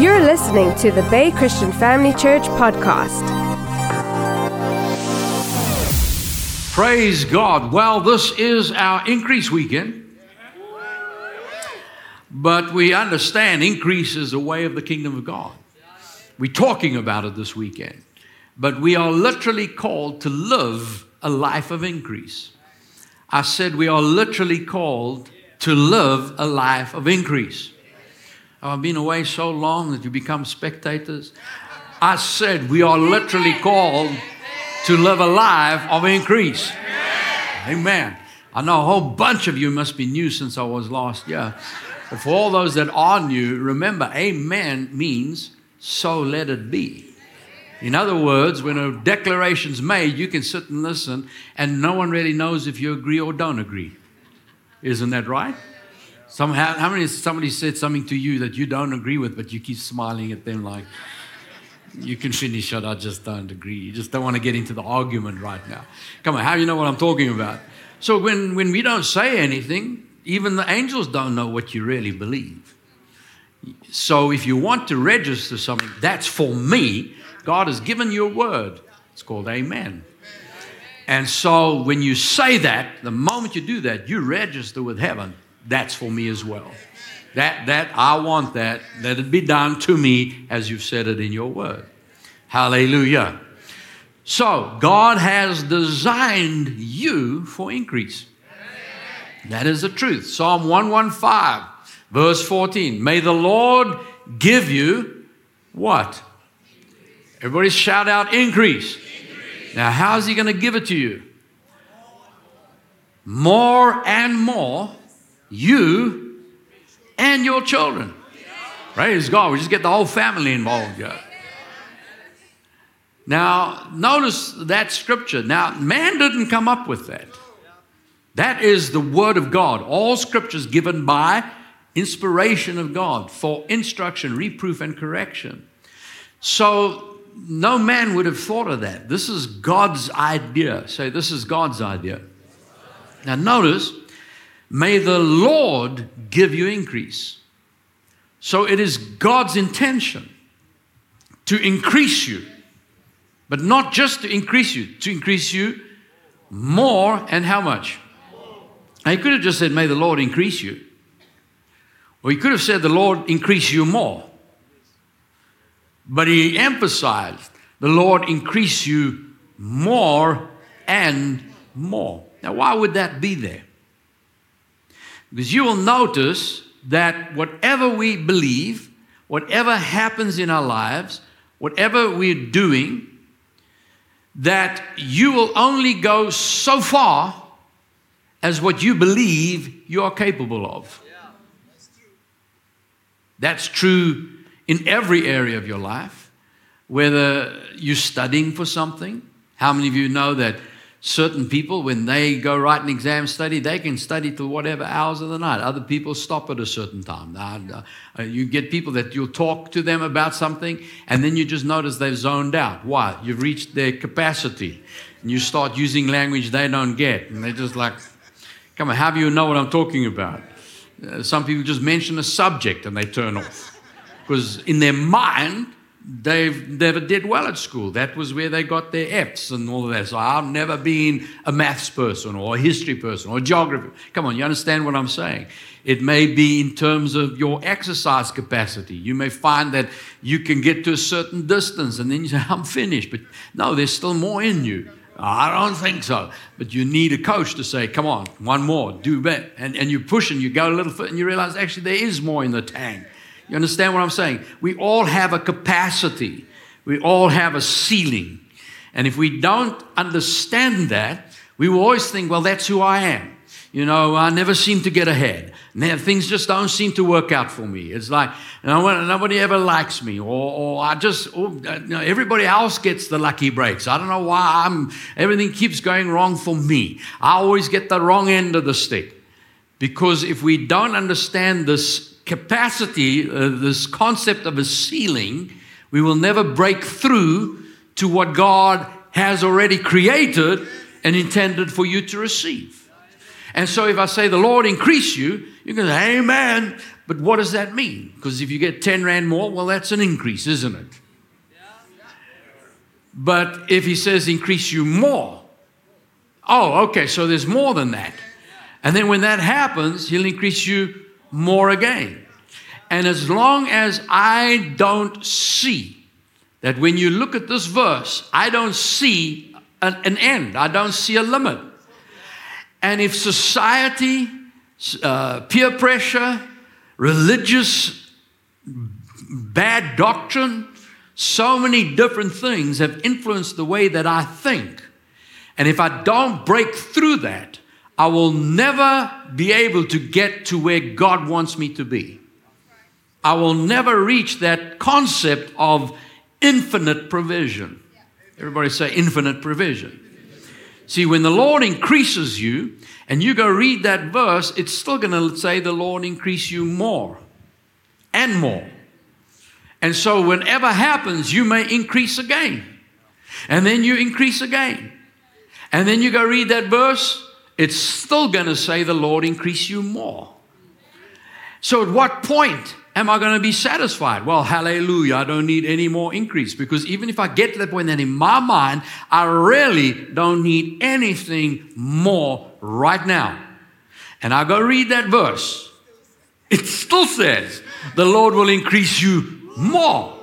You're listening to the Bay Christian Family Church podcast. Praise God. Well, this is our increase weekend. But we understand increase is the way of the kingdom of God. We're talking about it this weekend. But we are literally called to live a life of increase. I said we are literally called to live a life of increase. I've been away so long that you become spectators. I said we are literally called to live a life of increase. Amen. I know a whole bunch of you must be new since I was last year. But for all those that are new, remember, amen means so let it be. In other words, when a declaration's made, you can sit and listen, and no one really knows if you agree or don't agree. Isn't that right? Some, how, how many somebody said something to you that you don't agree with, but you keep smiling at them like, you can finish it, I just don't agree. You just don't want to get into the argument right now. Come on, how do you know what I'm talking about? So when, when we don't say anything, even the angels don't know what you really believe. So if you want to register something, that's for me. God has given you a word. It's called amen. And so when you say that, the moment you do that, you register with heaven that's for me as well. That, that, I want that. Let it be done to me as you've said it in your word. Hallelujah. So, God has designed you for increase. That is the truth. Psalm 115, verse 14. May the Lord give you what? Everybody shout out increase. increase. Now, how's He going to give it to you? More and more you and your children. Praise God. We just get the whole family involved here. Now, notice that scripture. Now, man didn't come up with that. That is the word of God. All scriptures given by inspiration of God for instruction, reproof, and correction. So, no man would have thought of that. This is God's idea. Say, this is God's idea. Now, notice May the Lord give you increase. So it is God's intention to increase you, but not just to increase you, to increase you more and how much? Now, he could have just said, May the Lord increase you. Or he could have said, The Lord increase you more. But he emphasized, The Lord increase you more and more. Now, why would that be there? Because you will notice that whatever we believe, whatever happens in our lives, whatever we're doing, that you will only go so far as what you believe you are capable of. That's true in every area of your life, whether you're studying for something. How many of you know that certain people, when they go write an exam study, they can study till whatever hours of the night. Other people stop at a certain time. Uh, uh, you get people that you'll talk to them about something, and then you just notice they've zoned out. Why? You've reached their capacity. And you start using language they don't get. And they're just like, come on, how do you know what I'm talking about? Uh, some people just mention a subject and they turn off. Because in their mind, they've never did well at school. That was where they got their F's and all of that. So I've never been a maths person or a history person or geography. Come on, you understand what I'm saying? It may be in terms of your exercise capacity. You may find that you can get to a certain distance and then you say, I'm finished. But no, there's still more in you. I don't think so. But you need a coach to say, come on, one more, do better. And, and you push and you go a little further and you realize actually there is more in the tank. You understand what I'm saying? We all have a capacity, we all have a ceiling. And if we don't understand that, we will always think, well, that's who I am. You know, I never seem to get ahead. Things just don't seem to work out for me. It's like nobody ever likes me, or, or I just, or, you know, everybody else gets the lucky breaks. I don't know why I'm, everything keeps going wrong for me. I always get the wrong end of the stick. Because if we don't understand this capacity, uh, this concept of a ceiling, we will never break through to what God has already created and intended for you to receive. And so if I say, the Lord increase you, you're going to say, Amen. But what does that mean? Because if you get 10 Rand more, well, that's an increase, isn't it? But if he says increase you more, oh, okay, so there's more than that. And then when that happens, he'll increase you more again. And as long as I don't see that when you look at this verse, I don't see an, an end, I don't see a limit. And if society, uh, peer pressure, religious bad doctrine, so many different things have influenced the way that I think. And if I don't break through that, I will never be able to get to where God wants me to be. I will never reach that concept of infinite provision. Everybody say infinite provision. See, when the Lord increases you, and you go read that verse, it's still going to say the Lord increase you more and more. And so, whenever happens, you may increase again. And then you increase again. And then you go read that verse, it's still going to say the Lord increase you more. So, at what point am I going to be satisfied? Well, hallelujah, I don't need any more increase because even if I get to that point, then in my mind, I really don't need anything more right now. And I go read that verse. It still says, the Lord will increase you more.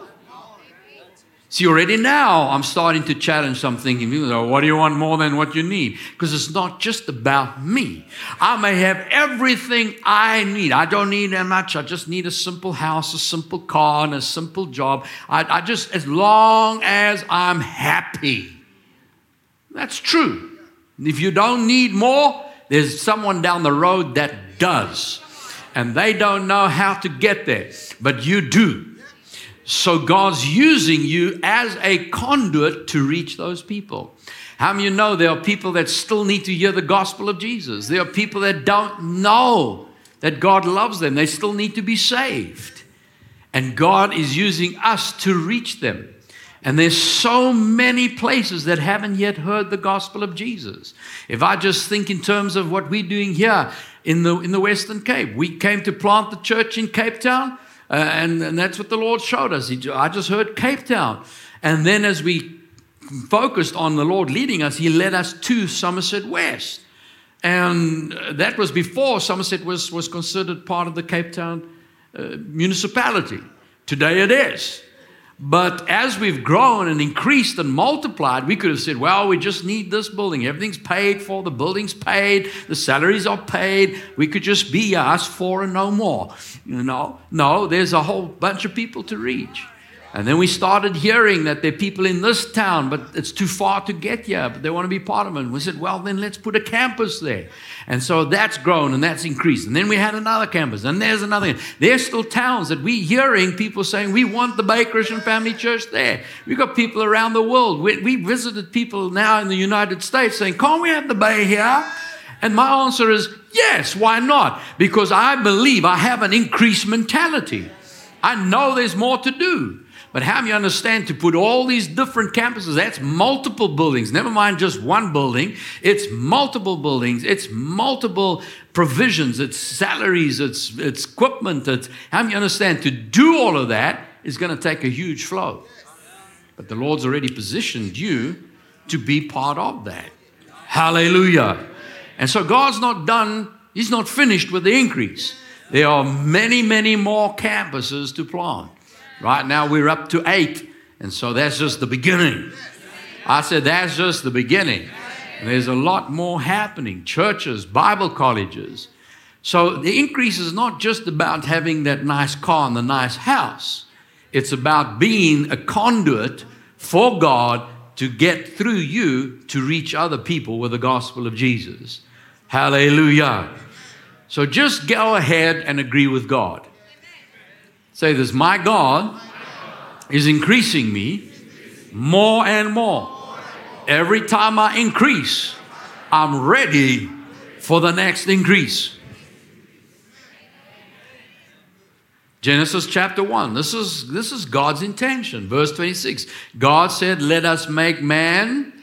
See, already now I'm starting to challenge something. What do you want more than what you need? Because it's not just about me. I may have everything I need. I don't need that much. I just need a simple house, a simple car, and a simple job. I, I just, as long as I'm happy. That's true. If you don't need more, there's someone down the road that does. And they don't know how to get there, but you do. So God's using you as a conduit to reach those people. How many of you know there are people that still need to hear the gospel of Jesus? There are people that don't know that God loves them. They still need to be saved. And God is using us to reach them. And there's so many places that haven't yet heard the gospel of Jesus. If I just think in terms of what we're doing here in the, in the Western Cape, we came to plant the church in Cape Town. Uh, and, and that's what the Lord showed us. He, I just heard Cape Town. And then as we focused on the Lord leading us, He led us to Somerset West. And that was before Somerset was, was considered part of the Cape Town uh, municipality. Today it is. But as we've grown and increased and multiplied, we could have said, well, we just need this building. Everything's paid for, the building's paid, the salaries are paid. We could just be us four and no more. You know, no, there's a whole bunch of people to reach. And then we started hearing that there are people in this town, but it's too far to get here, but they want to be part of it. And we said, well, then let's put a campus there. And so that's grown and that's increased. And then we had another campus, and there's another. There's still towns that we're hearing people saying, we want the Bay Christian Family Church there. We've got people around the world. We, we visited people now in the United States saying, can't we have the Bay here? And my answer is, yes, why not? Because I believe I have an increased mentality. I know there's more to do. But how do you understand to put all these different campuses? That's multiple buildings, never mind just one building. It's multiple buildings, it's multiple provisions, it's salaries, it's, it's equipment. It's, how do you understand to do all of that is going to take a huge flow. But the Lord's already positioned you to be part of that. Hallelujah. And so God's not done, He's not finished with the increase. There are many, many more campuses to plant. Right now we're up to eight. And so that's just the beginning. I said, that's just the beginning. And there's a lot more happening churches, Bible colleges. So the increase is not just about having that nice car and the nice house, it's about being a conduit for God to get through you to reach other people with the gospel of Jesus. Hallelujah. So just go ahead and agree with God. Say this My God is increasing me more and more. Every time I increase, I'm ready for the next increase. Genesis chapter 1. This is, this is God's intention. Verse 26. God said, Let us make man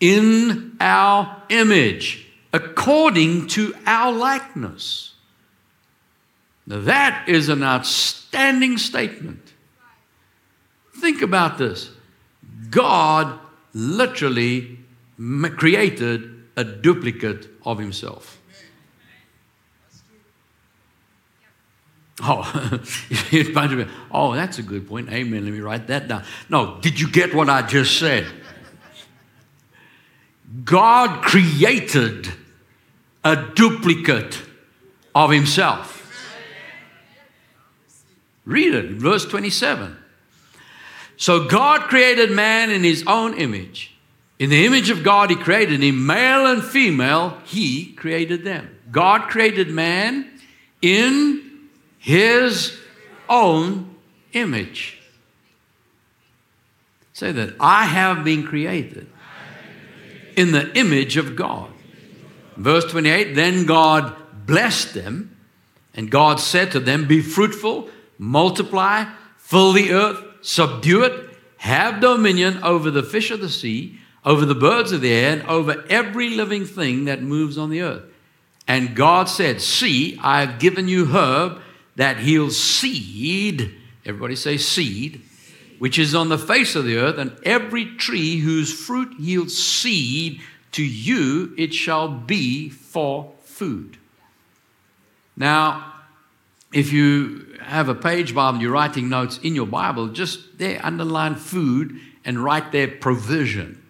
in our image, according to our likeness. Now, that is an outstanding statement. Think about this God literally created a duplicate of himself. Oh, oh, that's a good point. Amen. Let me write that down. No, did you get what I just said? God created a duplicate of himself. Read it, verse 27. So God created man in his own image. In the image of God, he created him, male and female, he created them. God created man in his own image. Say that I have been created in the image of God. Verse 28 Then God blessed them, and God said to them, Be fruitful, multiply, fill the earth, subdue it, have dominion over the fish of the sea, over the birds of the air, and over every living thing that moves on the earth. And God said, See, I have given you herb that yields seed. Everybody say seed which is on the face of the earth, and every tree whose fruit yields seed, to you it shall be for food. Now, if you have a page Bible, you're writing notes in your Bible, just there underline food and write there provision.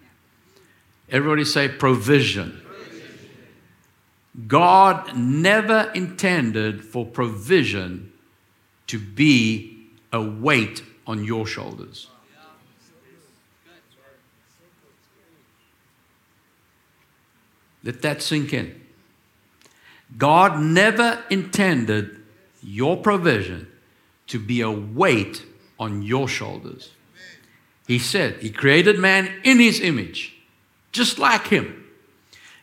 Everybody say provision. God never intended for provision to be a weight on your shoulders. Let that sink in. God never intended your provision to be a weight on your shoulders. He said, He created man in His image, just like Him,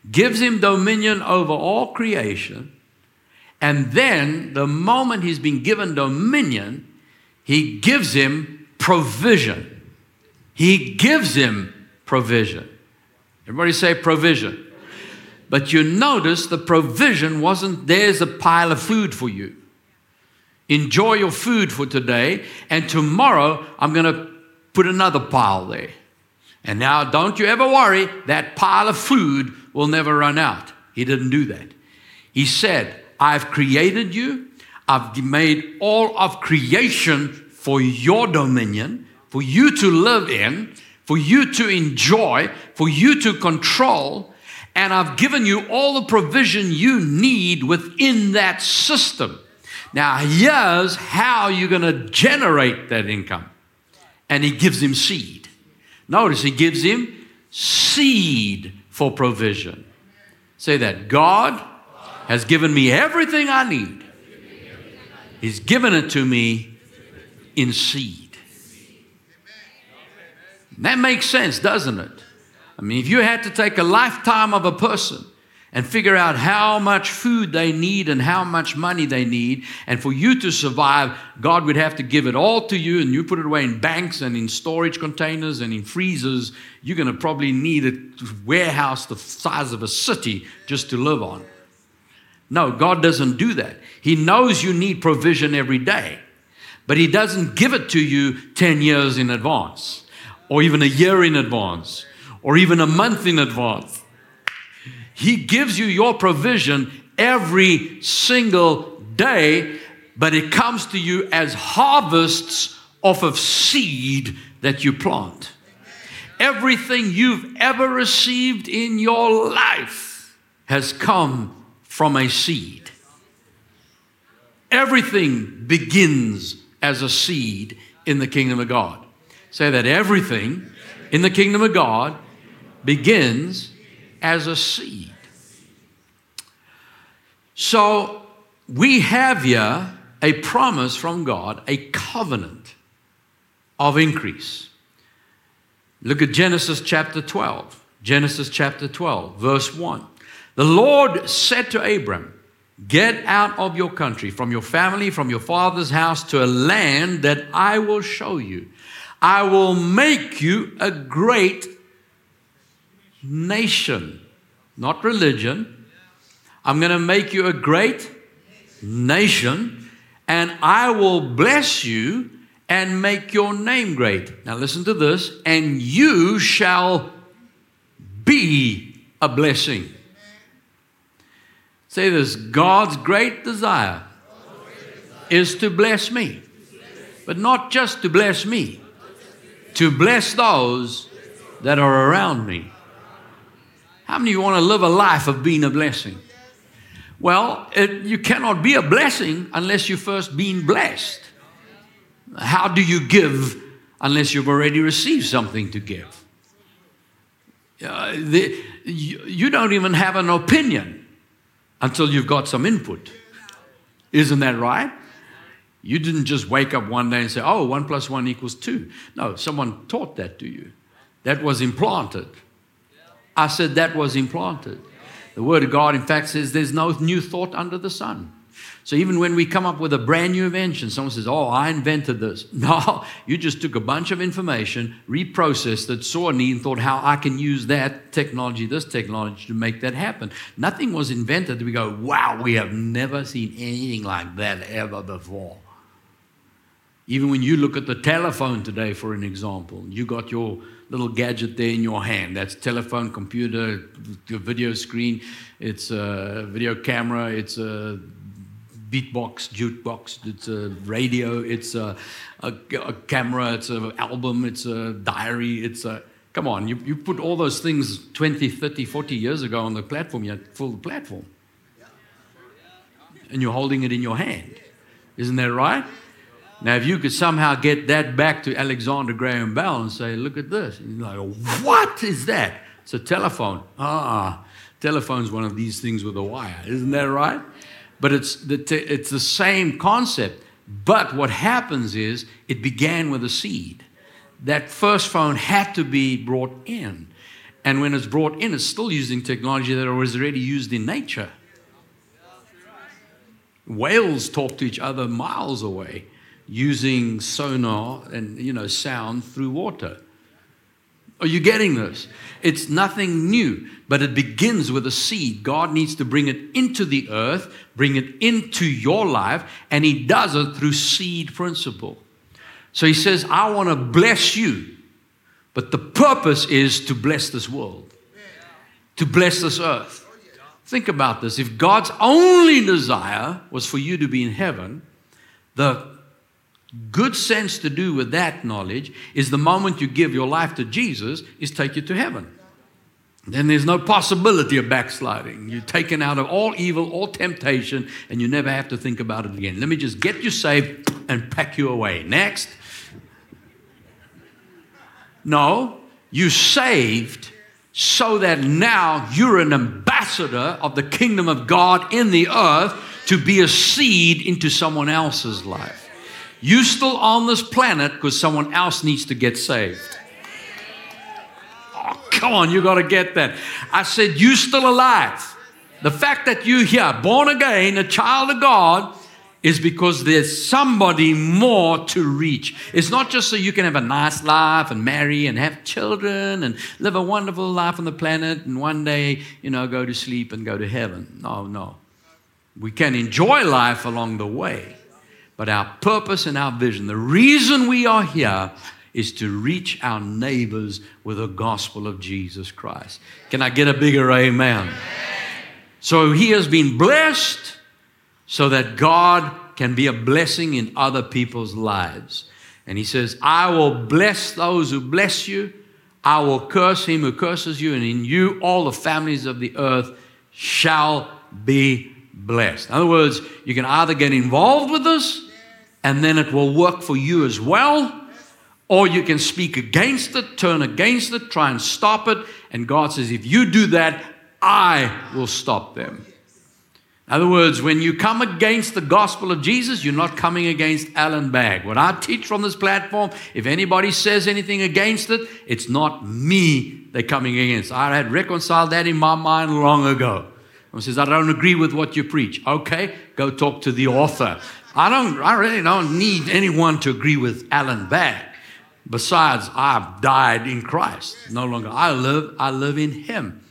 gives Him dominion over all creation, and then the moment He's been given dominion, he gives him provision. He gives him provision. Everybody say provision. But you notice the provision wasn't there's a pile of food for you. Enjoy your food for today, and tomorrow I'm going to put another pile there. And now don't you ever worry, that pile of food will never run out. He didn't do that. He said, I've created you, I've made all of creation for your dominion, for you to live in, for you to enjoy, for you to control. And I've given you all the provision you need within that system. Now, here's how you're going to generate that income. And he gives him seed. Notice he gives him seed for provision. Say that God has given me everything I need He's given it to me in seed. That makes sense, doesn't it? I mean, if you had to take a lifetime of a person and figure out how much food they need and how much money they need, and for you to survive, God would have to give it all to you, and you put it away in banks and in storage containers and in freezers. You're going to probably need a warehouse the size of a city just to live on. No, God doesn't do that. He knows you need provision every day, but He doesn't give it to you 10 years in advance, or even a year in advance, or even a month in advance. He gives you your provision every single day, but it comes to you as harvests off of seed that you plant. Everything you've ever received in your life has come from a seed. Everything begins as a seed in the kingdom of God. Say that everything in the kingdom of God begins as a seed. So we have here a promise from God, a covenant of increase. Look at Genesis chapter 12. Genesis chapter 12, verse 1. The Lord said to Abram, Get out of your country, from your family, from your father's house, to a land that I will show you. I will make you a great nation, not religion, I'm going to make you a great nation, and I will bless you and make your name great. Now, listen to this and you shall be a blessing. Say this God's great desire is to bless me, but not just to bless me, to bless those that are around me. How many of you want to live a life of being a blessing? Well, it, you cannot be a blessing unless you've first been blessed. How do you give unless you've already received something to give? Uh, the, you, you don't even have an opinion until you've got some input. Isn't that right? You didn't just wake up one day and say, oh, one plus one equals two. No, someone taught that to you. That was implanted. I said that was implanted. The Word of God, in fact, says there's no new thought under the sun. So even when we come up with a brand new invention, someone says, Oh, I invented this. No, you just took a bunch of information, reprocessed it, saw a need, and thought how I can use that technology, this technology to make that happen. Nothing was invented. We go, Wow, we have never seen anything like that ever before. Even when you look at the telephone today, for an example, you got your little gadget there in your hand. That's telephone, computer, your video screen, it's a video camera, it's a beatbox, jukebox, it's a radio, it's a, a, a camera, it's an album, it's a diary, it's a. Come on, you, you put all those things 20, 30, 40 years ago on the platform, you had full platform. And you're holding it in your hand. Isn't that right? Now, if you could somehow get that back to Alexander Graham Bell and say, look at this, you're like, what is that? It's a telephone. Ah, telephone's one of these things with a wire. Isn't that right? But it's the, it's the same concept. But what happens is it began with a seed. That first phone had to be brought in. And when it's brought in, it's still using technology that was already used in nature. Whales talk to each other miles away using sonar and you know sound through water. Are you getting this? It's nothing new, but it begins with a seed. God needs to bring it into the earth, bring it into your life, and He does it through seed principle. So He says, I want to bless you, but the purpose is to bless this world, to bless this earth. Think about this. If God's only desire was for you to be in heaven, the good sense to do with that knowledge is the moment you give your life to Jesus is take you to heaven. Then there's no possibility of backsliding. You're taken out of all evil, all temptation, and you never have to think about it again. Let me just get you saved and pack you away. Next. No, you saved so that now you're an ambassador of the kingdom of God in the earth to be a seed into someone else's life. You still on this planet because someone else needs to get saved. Oh, come on, you got to get that. I said, You still alive. The fact that you're here, born again, a child of God, is because there's somebody more to reach. It's not just so you can have a nice life and marry and have children and live a wonderful life on the planet and one day, you know, go to sleep and go to heaven. No, no. We can enjoy life along the way. But our purpose and our vision, the reason we are here is to reach our neighbors with the gospel of Jesus Christ. Can I get a bigger amen? amen? So he has been blessed so that God can be a blessing in other people's lives. And he says, I will bless those who bless you. I will curse him who curses you, and in you all the families of the earth shall be blessed. In other words, you can either get involved with this and then it will work for you as well. Or you can speak against it, turn against it, try and stop it. And God says, if you do that, I will stop them. In other words, when you come against the gospel of Jesus, you're not coming against Allan Bagg. What I teach from this platform, if anybody says anything against it, it's not me they're coming against. I had reconciled that in my mind long ago. Someone says, I don't agree with what you preach. Okay, go talk to the author. I don't, I really don't need anyone to agree with Allan Bagg. Besides, I've died in Christ. No longer I live, I live in Him.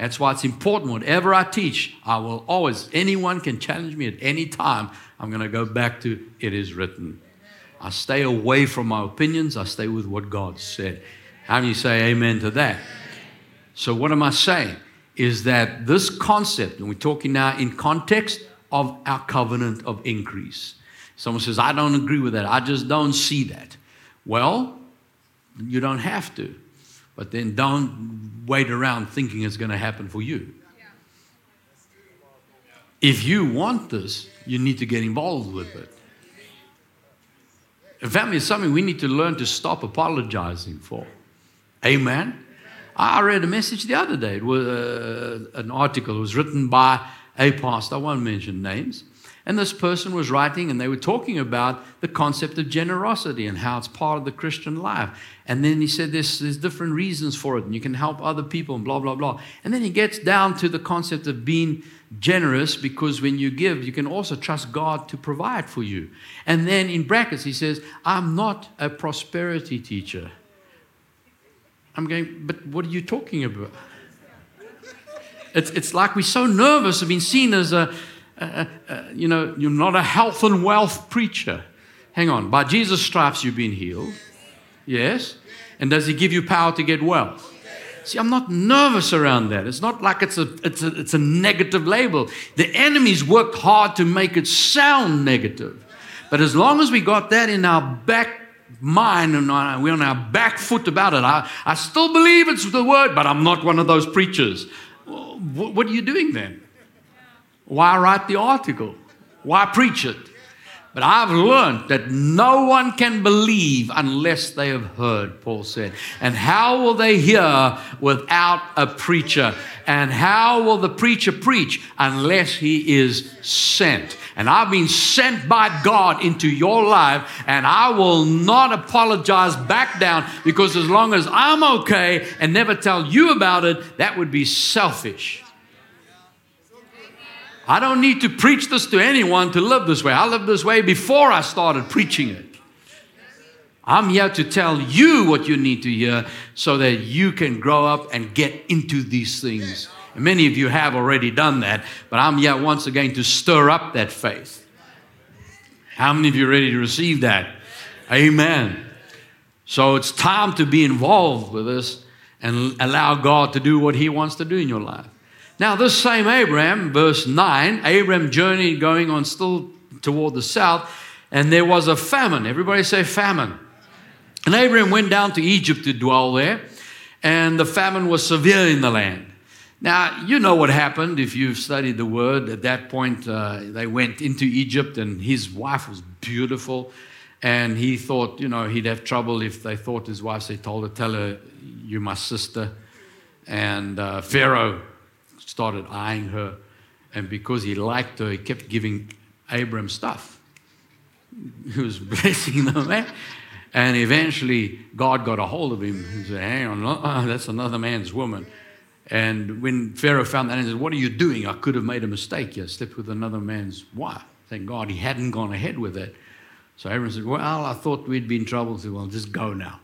That's why it's important. Whatever I teach, I will always, anyone can challenge me at any time. I'm going to go back to it is written. I stay away from my opinions, I stay with what God said. How you say amen to that? So, what am I saying? Is that this concept, and we're talking now in context of our covenant of increase. Someone says, I don't agree with that. I just don't see that. Well, you don't have to. But then don't wait around thinking it's going to happen for you. If you want this, you need to get involved with it. family is something we need to learn to stop apologizing for. Amen. I read a message the other day. It was uh, an article. It was written by a pastor. I won't mention names. And this person was writing, and they were talking about the concept of generosity and how it's part of the Christian life. And then he said there's, there's different reasons for it, and you can help other people, and blah, blah, blah. And then he gets down to the concept of being generous because when you give, you can also trust God to provide for you. And then in brackets, he says, I'm not a prosperity teacher. I'm going, but what are you talking about? It's, it's like we're so nervous of being seen as a, uh, uh, you know, you're not a health and wealth preacher. Hang on. By Jesus' stripes, you've been healed. Yes. And does he give you power to get wealth? See, I'm not nervous around that. It's not like it's a, it's a, it's a negative label. The enemy's worked hard to make it sound negative. But as long as we got that in our back mind and we're on our back foot about it, I, I still believe it's the word, but I'm not one of those preachers. What are you doing then? Why write the article? Why preach it? But I've learned that no one can believe unless they have heard, Paul said. And how will they hear without a preacher? And how will the preacher preach unless he is sent? And I've been sent by God into your life, and I will not apologize back down because as long as I'm okay and never tell you about it, that would be selfish. I don't need to preach this to anyone to live this way. I lived this way before I started preaching it. I'm here to tell you what you need to hear so that you can grow up and get into these things. And many of you have already done that, but I'm yet once again to stir up that faith. How many of you are ready to receive that? Amen. So it's time to be involved with this and allow God to do what He wants to do in your life. Now, this same Abraham, verse 9, Abraham journeyed going on still toward the south, and there was a famine. Everybody say famine. And Abraham went down to Egypt to dwell there, and the famine was severe in the land. Now, you know what happened if you've studied the word. At that point, uh, they went into Egypt, and his wife was beautiful. And he thought, you know, he'd have trouble if they thought his wife, they told her, Tell her, you're my sister. And uh, Pharaoh started eyeing her. And because he liked her, he kept giving Abram stuff. He was blessing the man. And eventually, God got a hold of him and said, Hang on, uh, that's another man's woman. And when Pharaoh found that, he said, What are you doing? I could have made a mistake. You slept with another man's wife. Thank God he hadn't gone ahead with it. So Abram said, Well, I thought we'd be in trouble. So, well, just go now.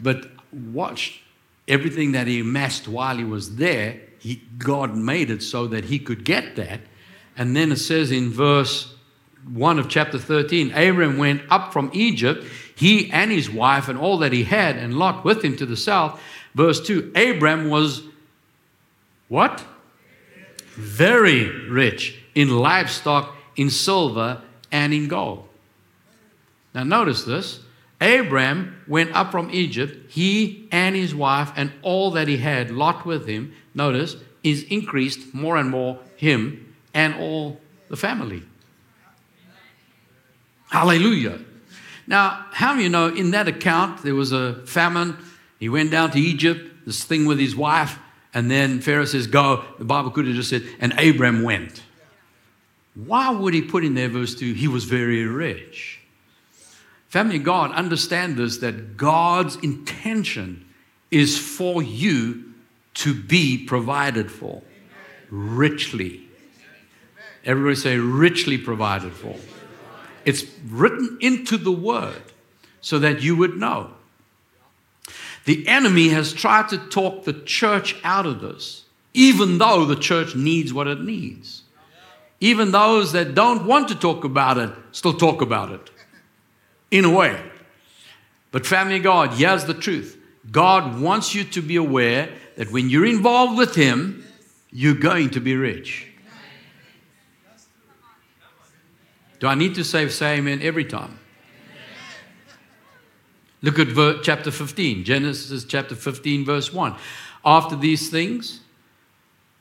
But watch everything that he amassed while he was there he, God made it so that he could get that. And then it says in verse 1 of chapter 13 Abram went up from Egypt, he and his wife and all that he had, and Lot with him to the south. Verse 2 Abram was what? Very rich in livestock, in silver, and in gold. Now, notice this. Abram went up from Egypt, he and his wife, and all that he had, Lot with him, notice, is increased more and more him and all the family. Hallelujah. Now, how do you know in that account there was a famine? He went down to Egypt, this thing with his wife, and then Pharaoh says, Go. The Bible could have just said, and Abram went. Why would he put in there, verse 2, he was very rich? Family God, understand this that God's intention is for you to be provided for richly. Everybody say, richly provided for. It's written into the word so that you would know. The enemy has tried to talk the church out of this. even though the church needs what it needs. Even those that don't want to talk about it still talk about it in a way. But, family God, here's the truth God wants you to be aware that when you're involved with Him, you're going to be rich. Do I need to say, say amen every time? Look at verse, chapter 15, Genesis chapter 15, verse 1. After these things,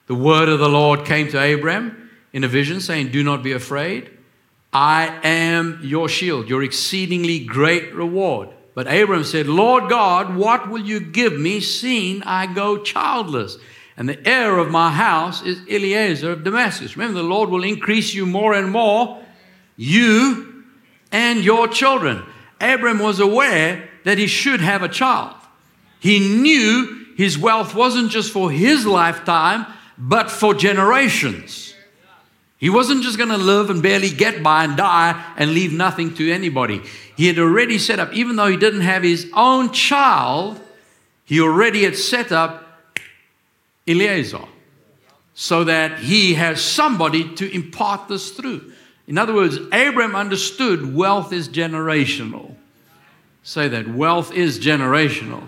the word of the Lord came to Abram in a vision, saying, Do not be afraid. I am your shield, your exceedingly great reward. But Abram said, Lord God, what will you give me, seeing I go childless? And the heir of my house is Eliezer of Damascus. Remember, the Lord will increase you more and more, you and your children. Abram was aware that he should have a child. He knew his wealth wasn't just for his lifetime, but for generations. He wasn't just going to live and barely get by and die and leave nothing to anybody. He had already set up, even though he didn't have his own child, he already had set up Eliezer so that he has somebody to impart this through. In other words, Abram understood wealth is generational. Say that wealth is generational.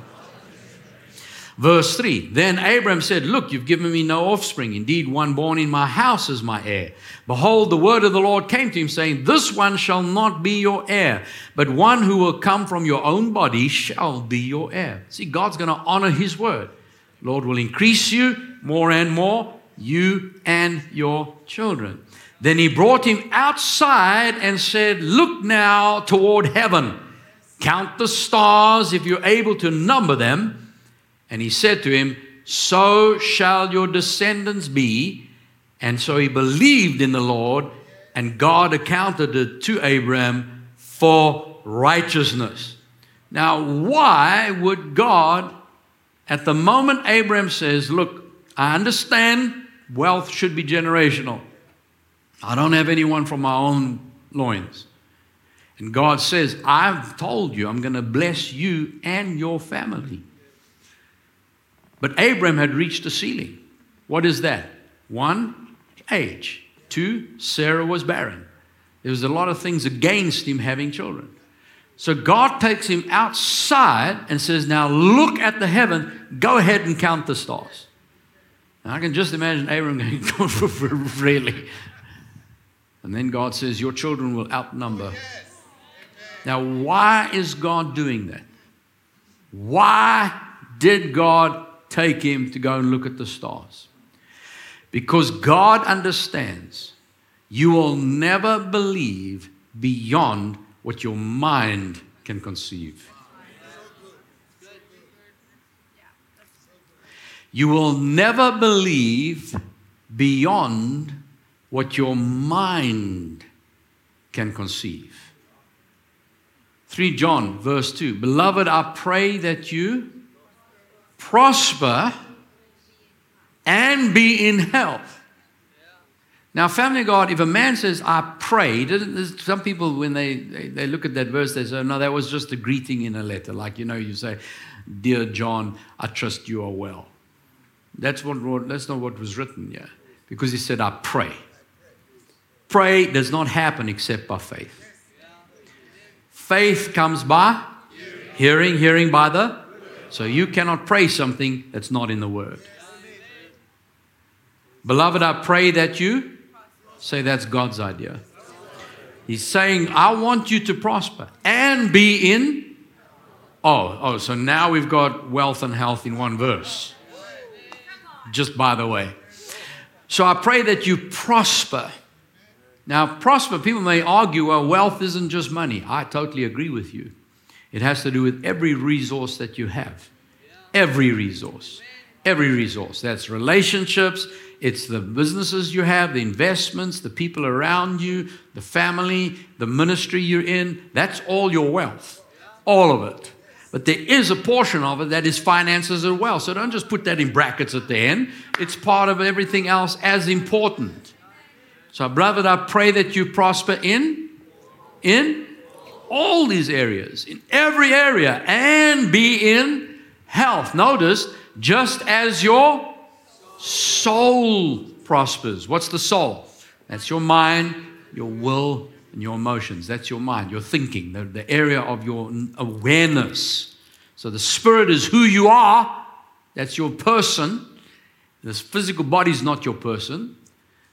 Verse 3 Then Abram said, Look, you've given me no offspring. Indeed, one born in my house is my heir. Behold, the word of the Lord came to him, saying, This one shall not be your heir, but one who will come from your own body shall be your heir. See, God's going to honor his word. Lord will increase you more and more, you and your children. Then he brought him outside and said, Look now toward heaven. Count the stars if you're able to number them and he said to him, So shall your descendants be. And so he believed in the Lord, and God accounted it to Abraham for righteousness. Now, why would God, at the moment Abraham says, Look, I understand wealth should be generational. I don't have anyone from my own loins. And God says, I've told you I'm going to bless you and your family. But Abram had reached a ceiling. What is that? One, age. Two, Sarah was barren. There was a lot of things against him having children. So God takes him outside and says, Now look at the heaven, go ahead and count the stars. I can just imagine Abram going, Really? And then God says, Your children will outnumber. Now, why is God doing that? Why did God take him to go and look at the stars. Because God understands you will never believe beyond what your mind can conceive. You will never believe beyond what your mind can conceive. 3 John, verse 2 Beloved, I pray that you prosper, and be in health. Now, family God, if a man says, I pray, some people, when they, they, they, look at that verse, they say, no, that was just a greeting in a letter. Like, you know, you say, Dear John, I trust you are well. That's, what, that's not what was written here. Because he said, I pray. Pray does not happen except by faith. Faith comes by hearing, hearing by the so you cannot pray something that's not in the Word. Beloved, I pray that you say that's God's idea. He's saying, I want you to prosper and be in. Oh, oh, so now we've got wealth and health in one verse. Just by the way. So I pray that you prosper. Now, prosper, people may argue, well, wealth isn't just money. I totally agree with you. It has to do with every resource that you have. Every resource. Every resource. That's relationships, it's the businesses you have, the investments, the people around you, the family, the ministry you're in. That's all your wealth. All of it. But there is a portion of it that is finances as well. So don't just put that in brackets at the end. It's part of everything else as important. So, brother, I pray that you prosper in, in all these areas, in every area, and be in health. Notice, just as your soul prospers. What's the soul? That's your mind, your will, and your emotions. That's your mind, your thinking, the, the area of your awareness. So the spirit is who you are, that's your person. This physical body is not your person.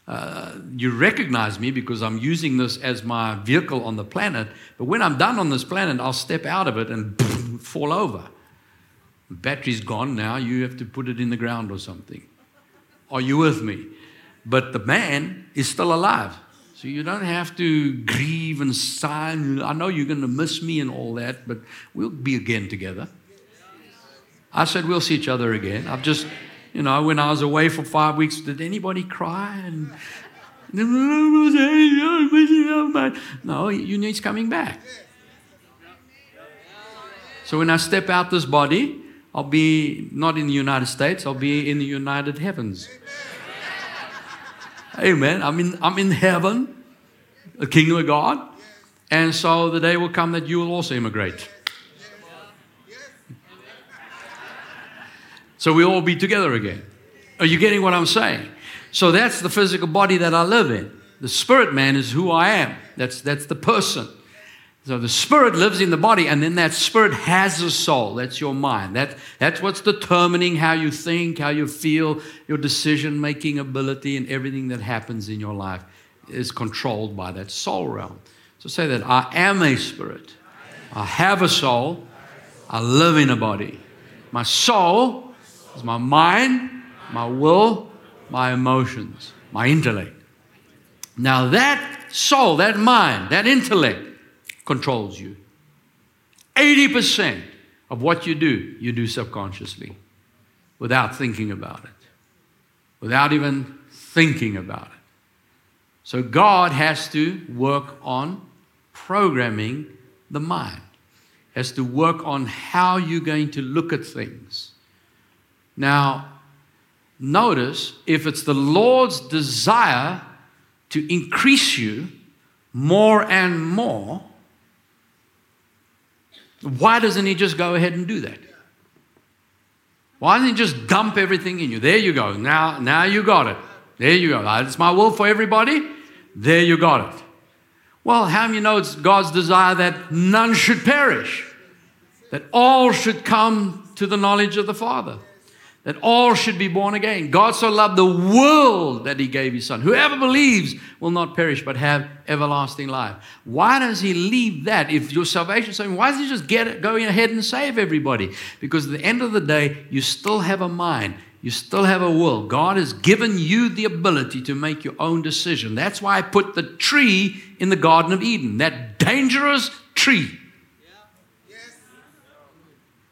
Uh, you recognize me because I'm using this as my vehicle on the planet. But when I'm done on this planet, I'll step out of it and fall over. Battery's gone now. You have to put it in the ground or something. Are you with me? But the man is still alive. So you don't have to grieve and sigh. I know you're going to miss me and all that, but we'll be again together. I said, we'll see each other again. I've just, you know, when I was away for five weeks, did anybody cry? And no, you need coming back. So when I step out this body, I'll be not in the United States, I'll be in the United Heavens. Amen. I'm in, I'm in heaven, the kingdom of God. And so the day will come that you will also immigrate. So we'll all be together again. Are you getting what I'm saying? So that's the physical body that I live in. The spirit man is who I am. That's, that's the person. So the spirit lives in the body, and then that spirit has a soul. That's your mind. That, that's what's determining how you think, how you feel, your decision making ability, and everything that happens in your life is controlled by that soul realm. So say that I am a spirit. I have a soul. I live in a body. My soul is my mind, my will, my emotions, my intellect. Now, that soul, that mind, that intellect controls you. 80% of what you do, you do subconsciously without thinking about it, without even thinking about it. So, God has to work on programming the mind, has to work on how you're going to look at things now, notice if it's the Lord's desire to increase you more and more, why doesn't He just go ahead and do that? Why doesn't He just dump everything in you? There you go. Now, now you got it. There you go. It's my will for everybody. There you got it. Well, how many know it's God's desire that none should perish, that all should come to the knowledge of the Father? That all should be born again. God so loved the world that he gave his son. Whoever believes will not perish but have everlasting life. Why does he leave that? If your salvation is why does he just get it, go ahead and save everybody? Because at the end of the day, you still have a mind. You still have a will. God has given you the ability to make your own decision. That's why I put the tree in the Garden of Eden, that dangerous tree.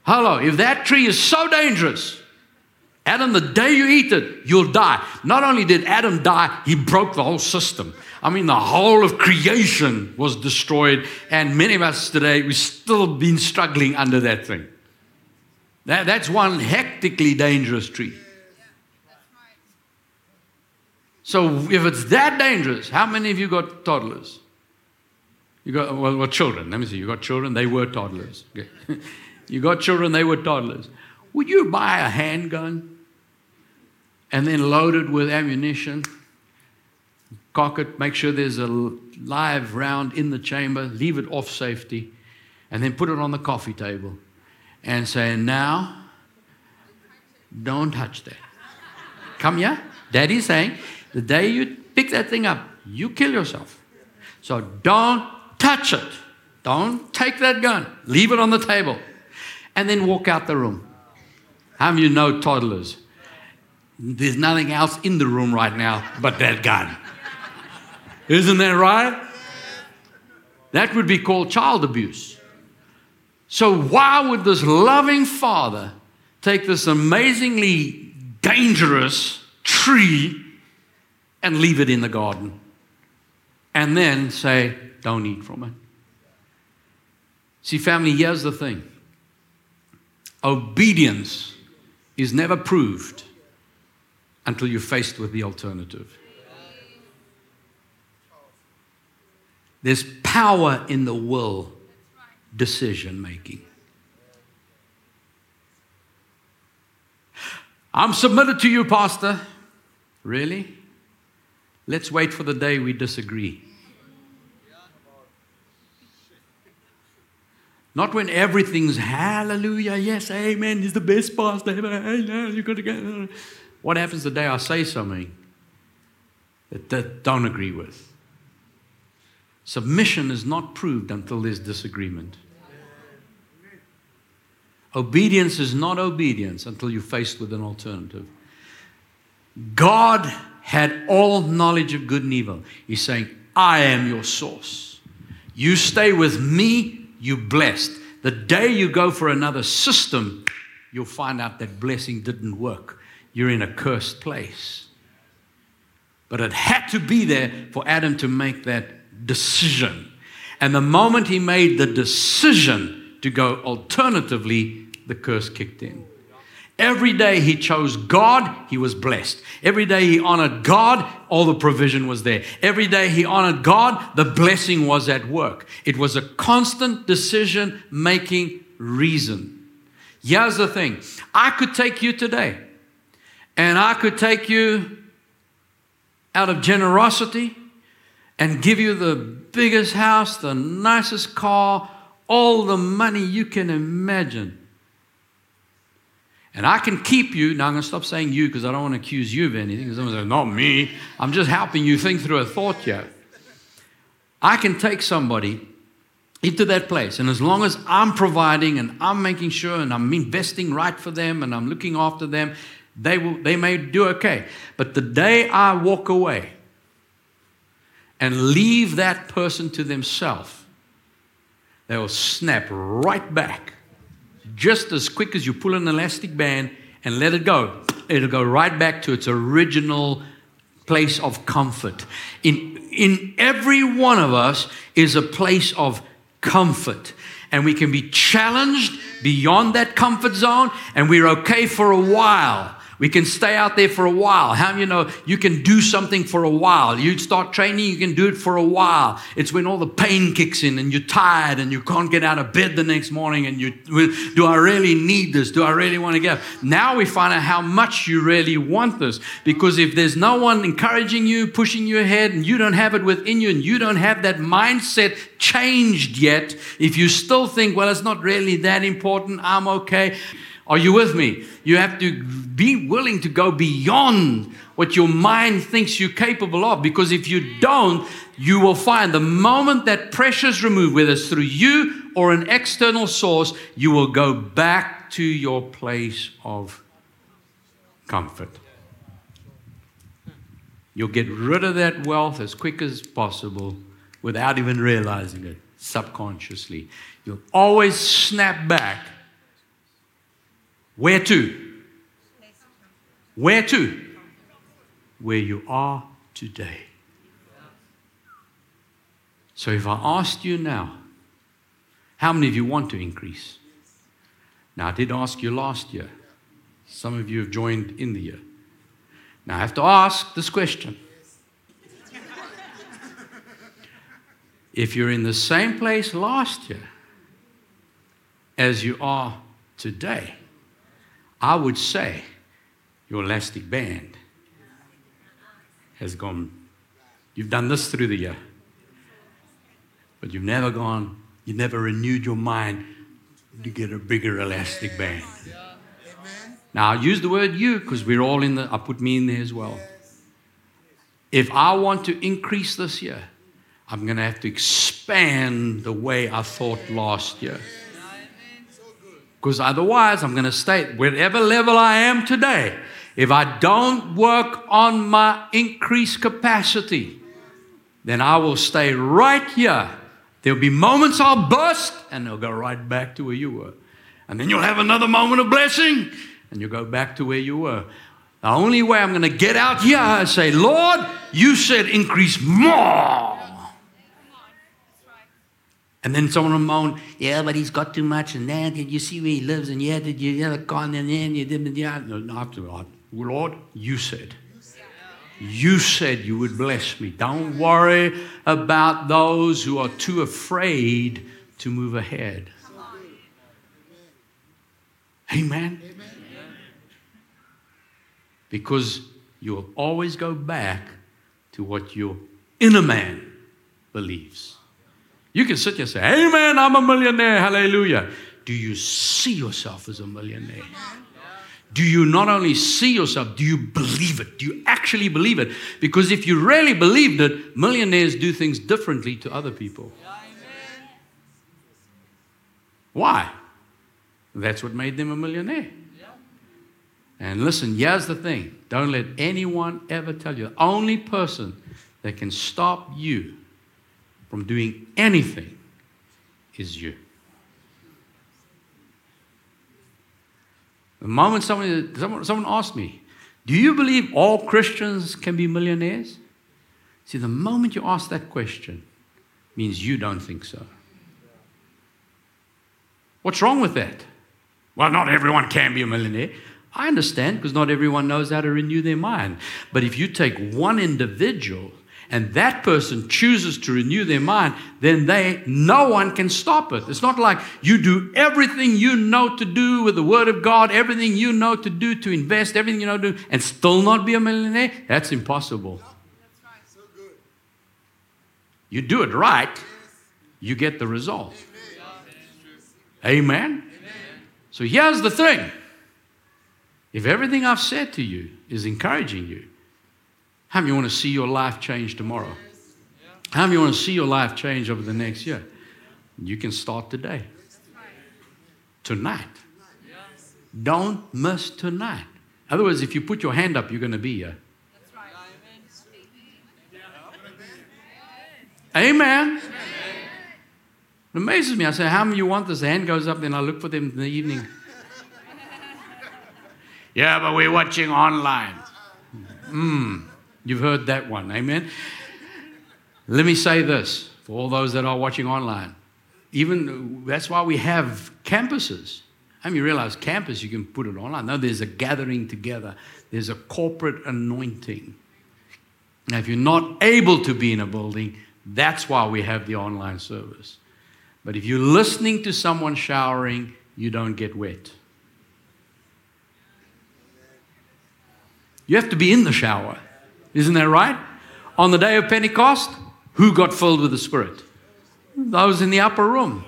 Hello, if that tree is so dangerous, Adam, the day you eat it, you'll die. Not only did Adam die, he broke the whole system. I mean, the whole of creation was destroyed, and many of us today, we've still been struggling under that thing. That, that's one hectically dangerous tree. So, if it's that dangerous, how many of you got toddlers? You got, well, well children. Let me see. You got children, they were toddlers. Okay. you got children, they were toddlers. Would you buy a handgun? And then loaded with ammunition. Cock it, make sure there's a live round in the chamber, leave it off safety, and then put it on the coffee table and say, Now, don't touch that. Come here. Daddy's saying, the day you pick that thing up, you kill yourself. So don't touch it. Don't take that gun. Leave it on the table. And then walk out the room. How many of you know toddlers? There's nothing else in the room right now but that gun. Isn't that right? That would be called child abuse. So, why would this loving father take this amazingly dangerous tree and leave it in the garden and then say, Don't eat from it? See, family, here's the thing obedience is never proved until you're faced with the alternative. There's power in the will decision making. I'm submitted to you, Pastor. Really? Let's wait for the day we disagree. Not when everything's hallelujah, yes, amen, he's the best pastor ever. You've got to go. What happens the day I say something that, that don't agree with? Submission is not proved until there's disagreement. Obedience is not obedience until you're faced with an alternative. God had all knowledge of good and evil. He's saying, I am your source. You stay with me, you blessed. The day you go for another system, you'll find out that blessing didn't work. You're in a cursed place. But it had to be there for Adam to make that decision. And the moment he made the decision to go alternatively, the curse kicked in. Every day he chose God, he was blessed. Every day he honored God, all the provision was there. Every day he honored God, the blessing was at work. It was a constant decision making reason. Here's the thing I could take you today, and I could take you out of generosity and give you the biggest house, the nicest car, all the money you can imagine. And I can keep you. Now I'm going to stop saying you because I don't want to accuse you of anything. Someone says, not me. I'm just helping you think through a thought here. I can take somebody into that place. And as long as I'm providing and I'm making sure and I'm investing right for them and I'm looking after them, they, will, they may do okay. But the day I walk away and leave that person to themselves, they will snap right back just as quick as you pull an elastic band and let it go, it'll go right back to its original place of comfort. In, in every one of us is a place of comfort. And we can be challenged beyond that comfort zone, and we're okay for a while. We can stay out there for a while. How you know you can do something for a while? You start training, you can do it for a while. It's when all the pain kicks in and you're tired and you can't get out of bed the next morning and you do I really need this? Do I really want to get? up? Now we find out how much you really want this because if there's no one encouraging you, pushing you ahead and you don't have it within you and you don't have that mindset changed yet, if you still think, well, it's not really that important, I'm okay. Are you with me? You have to be willing to go beyond what your mind thinks you're capable of because if you don't, you will find the moment that pressure is removed, whether it's through you or an external source, you will go back to your place of comfort. You'll get rid of that wealth as quick as possible without even realizing it subconsciously. You'll always snap back where to? Where to? Where you are today. So if I asked you now, how many of you want to increase? Now, I did ask you last year. Some of you have joined in the year. Now, I have to ask this question. if you're in the same place last year as you are today, I would say your elastic band has gone. You've done this through the year, but you've never gone, you never renewed your mind to get a bigger elastic band. Now, I use the word you because we're all in the, I put me in there as well. If I want to increase this year, I'm going to have to expand the way I thought last year. Because otherwise, I'm going to stay whatever level I am today. If I don't work on my increased capacity, then I will stay right here. There'll be moments I'll burst and they'll go right back to where you were. And then you'll have another moment of blessing and you'll go back to where you were. The only way I'm going to get out here is say, Lord, you said increase more. And then someone will moan, yeah, but he's got too much, and then did you see where he lives, and yeah, did you have a con, and then you didn't, yeah. No, not Lord. Lord, you said. You said you would bless me. Don't worry about those who are too afraid to move ahead. Amen. Amen. because you'll always go back to what your inner man believes. You can sit here and say, Amen, I'm a millionaire, hallelujah. Do you see yourself as a millionaire? Do you not only see yourself, do you believe it? Do you actually believe it? Because if you really believed it, millionaires do things differently to other people. Why? That's what made them a millionaire. And listen, here's the thing don't let anyone ever tell you. The only person that can stop you from doing anything is you. The moment someone, someone, someone asked me, Do you believe all Christians can be millionaires? See, the moment you ask that question, means you don't think so. What's wrong with that? Well, not everyone can be a millionaire. I understand because not everyone knows how to renew their mind. But if you take one individual and that person chooses to renew their mind, then they no one can stop it. It's not like you do everything you know to do with the word of God, everything you know to do to invest, everything you know to do, and still not be a millionaire. That's impossible. You do it right, you get the result. Amen. So here's the thing. If everything I've said to you is encouraging you, how many want to see your life change tomorrow? How many want to see your life change over the next year? You can start today. Tonight. Don't miss tonight. Otherwise, if you put your hand up, you're going to be here. Amen. It amazes me. I say, How many you want this? The hand goes up, then I look for them in the evening. yeah, but we're watching online. Hmm. You've heard that one. Amen. Let me say this for all those that are watching online. Even that's why we have campuses. I mean, you realize campus, you can put it online. No, there's a gathering together, there's a corporate anointing. Now, if you're not able to be in a building, that's why we have the online service. But if you're listening to someone showering, you don't get wet. You have to be in the shower. Isn't that right? On the day of Pentecost, who got filled with the Spirit? Those in the upper room.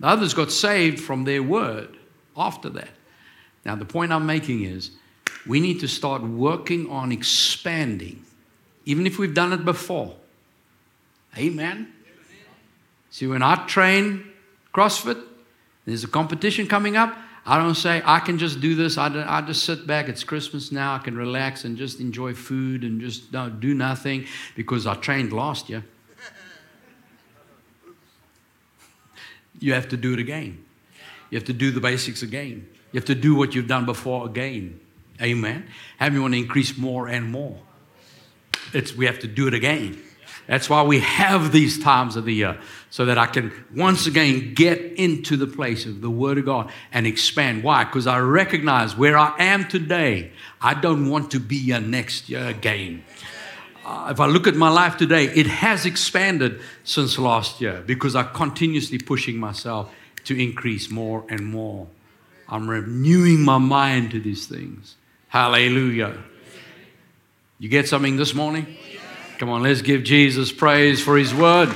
The others got saved from their word after that. Now, the point I'm making is we need to start working on expanding, even if we've done it before. Amen. See, when I train CrossFit, there's a competition coming up. I don't say, I can just do this. I, I just sit back. It's Christmas now. I can relax and just enjoy food and just don't do nothing because I trained last year. you have to do it again. You have to do the basics again. You have to do what you've done before again. Amen. Have you want to increase more and more? It's, we have to do it again. That's why we have these times of the year, so that I can once again get into the place of the Word of God and expand. Why? Because I recognize where I am today, I don't want to be a next year again. Uh, if I look at my life today, it has expanded since last year because I'm continuously pushing myself to increase more and more. I'm renewing my mind to these things. Hallelujah. You get something this morning? Come on, let's give Jesus praise for his word.